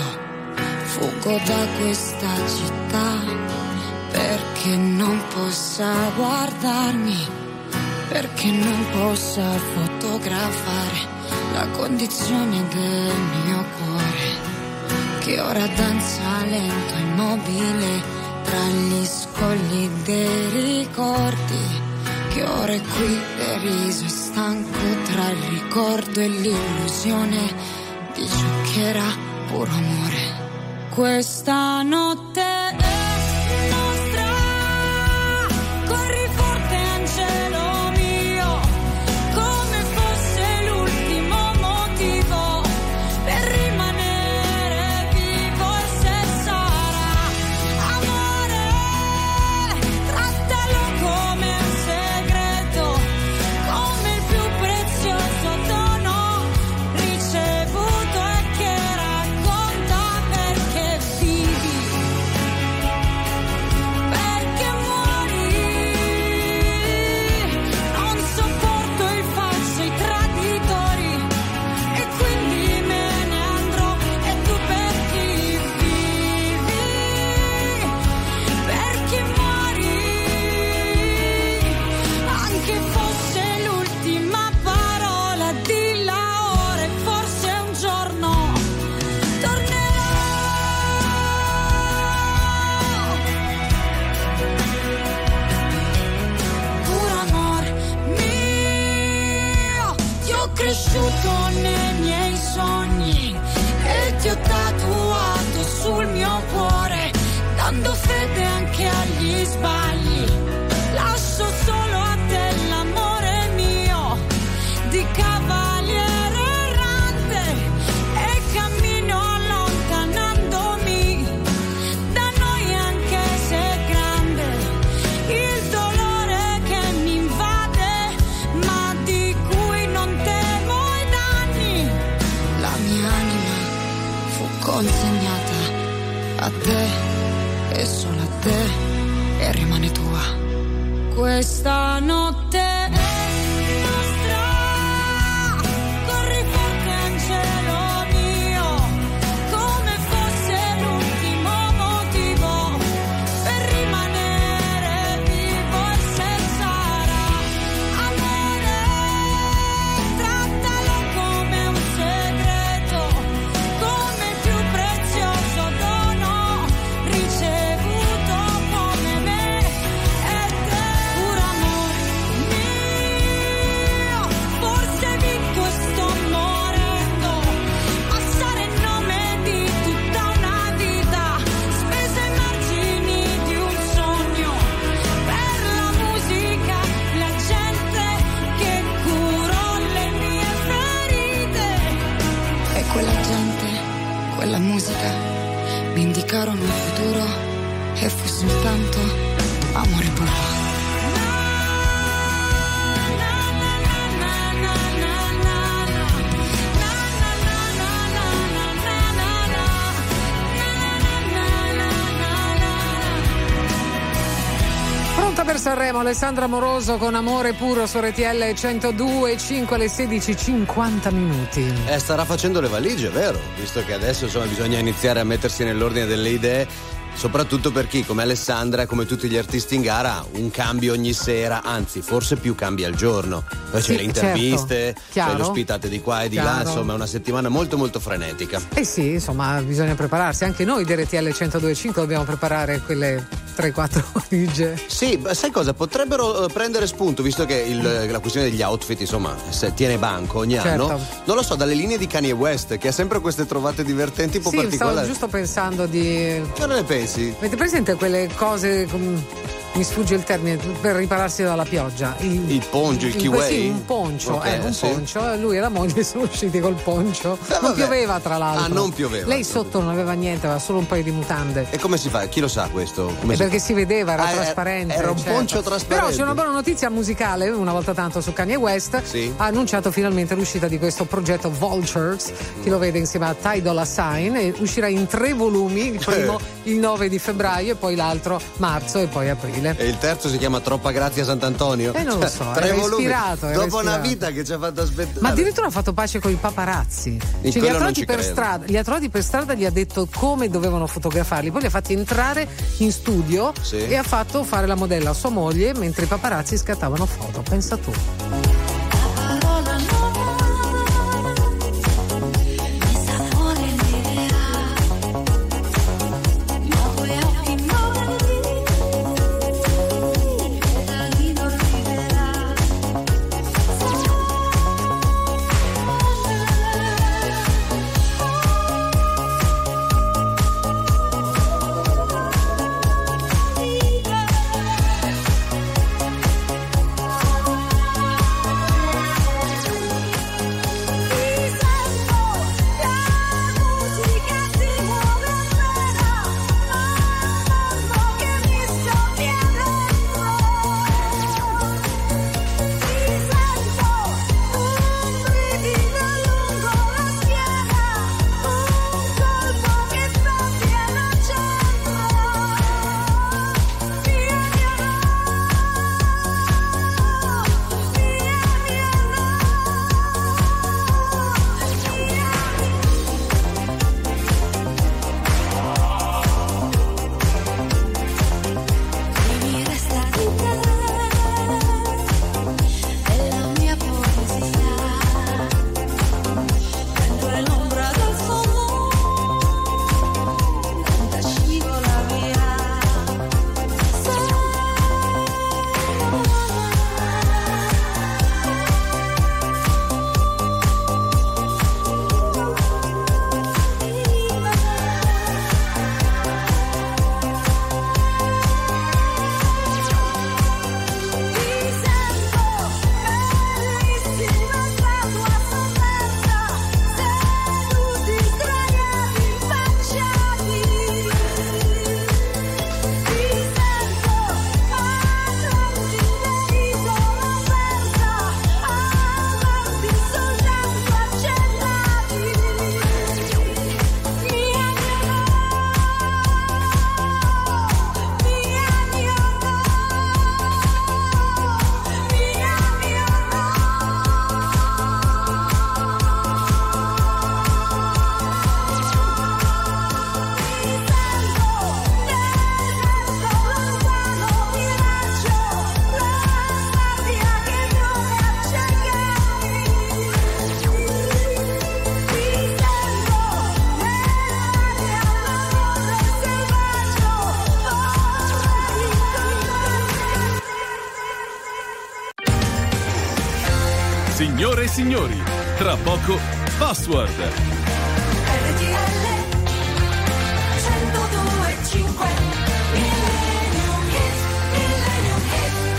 fuggo da questa città, perché non possa guardarmi, perché non possa fotografare la condizione del mio cuore che ora danza lento e immobile tra gli scogli dei ricordi, che ora è qui deriso e stanco tra il ricordo e l'illusione di ciò che era puro amore. Questa notte è Sanremo Alessandra Moroso con Amore Puro su RTL 102 5 alle 16 50 minuti. Eh, starà facendo le valigie, vero? Visto che adesso insomma bisogna iniziare a mettersi nell'ordine delle idee. Soprattutto per chi, come Alessandra come tutti gli artisti in gara, un cambio ogni sera, anzi, forse più cambi al giorno. Poi c'è Sì, le interviste, certo. c'è le ospitate di qua e di là, Chiaro. insomma, è una settimana molto molto frenetica. Eh sì, insomma, bisogna prepararsi. Anche noi di RTL 1025 dobbiamo preparare quelle 3-4 valigie. Sì, sai cosa? Potrebbero eh, prendere spunto, visto che il- la questione degli outfit, insomma, se tiene banco ogni Certo. anno. Non lo so, dalle linee di Kanye West, che ha sempre queste trovate divertenti un po' Sì, stavo particolari. giusto pensando di. Cosa ne pensi? Avete presente quelle cose. com- Mi sfugge il termine per ripararsi dalla pioggia. Il, Il poncio, il Sì, kiwi? un poncio, Ok, eh, un sì. poncio. Lui e la moglie sono usciti col poncio. non vabbè. pioveva, tra l'altro. Ah, non pioveva. Lei sotto non aveva niente, aveva solo un paio di mutande. E come si fa? Chi lo sa questo? Eh, si perché fa? si vedeva, era Ah, era- trasparente. Era un certo. poncio trasparente. Però c'è una buona notizia musicale, una volta tanto su Kanye West. Sì. Ha annunciato finalmente l'uscita di questo progetto Vultures, che lo vede insieme a Ty Dolla Sign e uscirà in tre volumi, il primo Eh. il 9 di febbraio e poi l'altro marzo e poi aprile. E il terzo si chiama Troppa Grazia Sant'Antonio. Eh, non lo so, Tre era ispirato, era Dopo una ispirato. vita che ci ha fatto aspettare. Ma addirittura ha fatto pace con i paparazzi. In Cioè, li, ha trovati per credo. strada, li ha trovati per strada, gli ha detto come dovevano fotografarli, poi li ha fatti entrare in studio Sì. e ha fatto fare la modella a sua moglie mentre i paparazzi scattavano foto. Pensa tu. Signori, tra poco Password.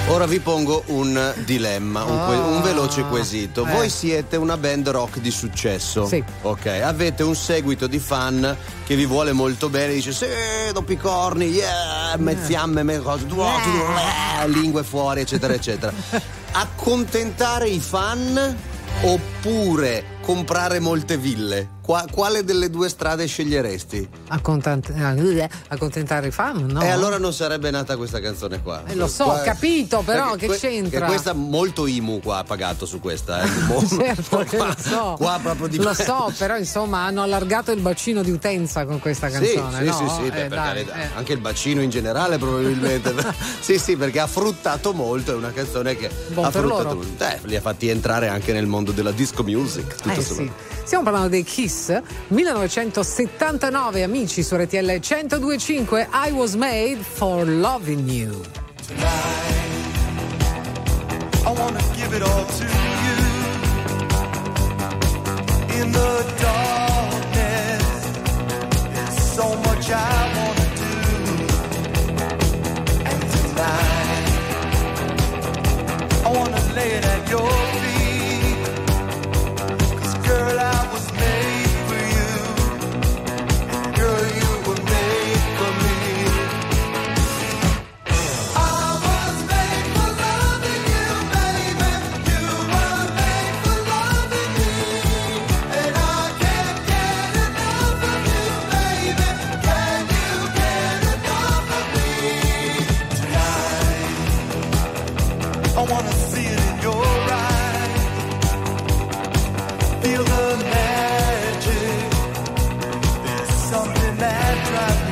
Ora vi pongo un dilemma, un, que- un veloce quesito. Eh. Voi siete una band rock di successo. Sì. Ok, avete un seguito di fan che vi vuole molto bene, dice sì, doppi corni, yeah, mezziamme, me cose, eh, lingue fuori, eccetera, eccetera. Accontentare i fan oppure comprare molte ville? Qua- quale delle due strade sceglieresti? Accontant- eh, accontentare i fan, no? E allora non sarebbe nata questa canzone qua. Eh, lo so, Qua- ho capito, però che que- c'entra? Questa molto IMU qua ha pagato su questa. Eh. Certo qua, lo so. qua proprio di Lo so, però insomma hanno allargato il bacino di utenza con questa Sì, canzone, sì, no? sì, sì, Eh, beh, per dai, carità. eh. anche il bacino in generale probabilmente. sì, sì, perché ha fruttato molto, è una canzone che Buon ha fruttato molto. Eh, li ha fatti entrare anche nel mondo della disco music. Tutto Eh, sì. Stiamo parlando dei Kiss 1979 amici su RTL 1025 I was made for loving you I wanna give it all to you. In the darkness, there's so much I wanna do. And tonight, I wanna lay it at your feet. 'Cause girl, I was something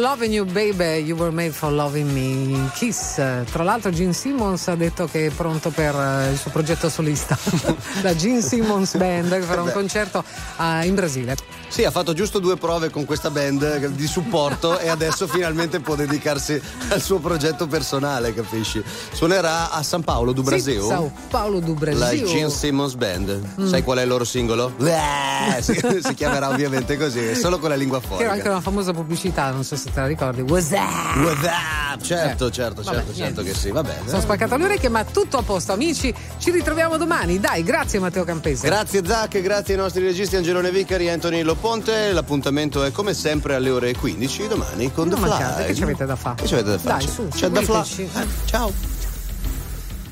loving you baby you were made for loving me Kiss. Tra l'altro Gene Simmons ha detto che è pronto per eh, il suo progetto solista. La Gene Simmons Band che farà un concerto eh, in Brasile Sì, ha fatto giusto due prove con questa band di supporto e adesso finalmente può dedicarsi al suo progetto personale, capisci? Suonerà a San Paolo do Brasil. Sì, Sao Paulo do La Brasil Gene Simmons Band. Mm. Sai qual è il loro singolo? Eh, si, si chiamerà ovviamente così, solo con la lingua che fuori. era anche una famosa pubblicità non so se te la ricordi What's that? What's up? Certo, Eh, certo, vabbè, certo, certo che sì, va bene. sono spaccata le orecchie ma tutto a posto amici ci ritroviamo domani dai grazie Matteo Campese Grazie Zac, grazie ai nostri registi Angelone Vicari e Antonino Loponte. L'appuntamento è come sempre alle ore 15 domani con non The Fly. mancate che ci avete da fare Che ci avete da fare? dai su C'è da fare. seguiteci. Ciao.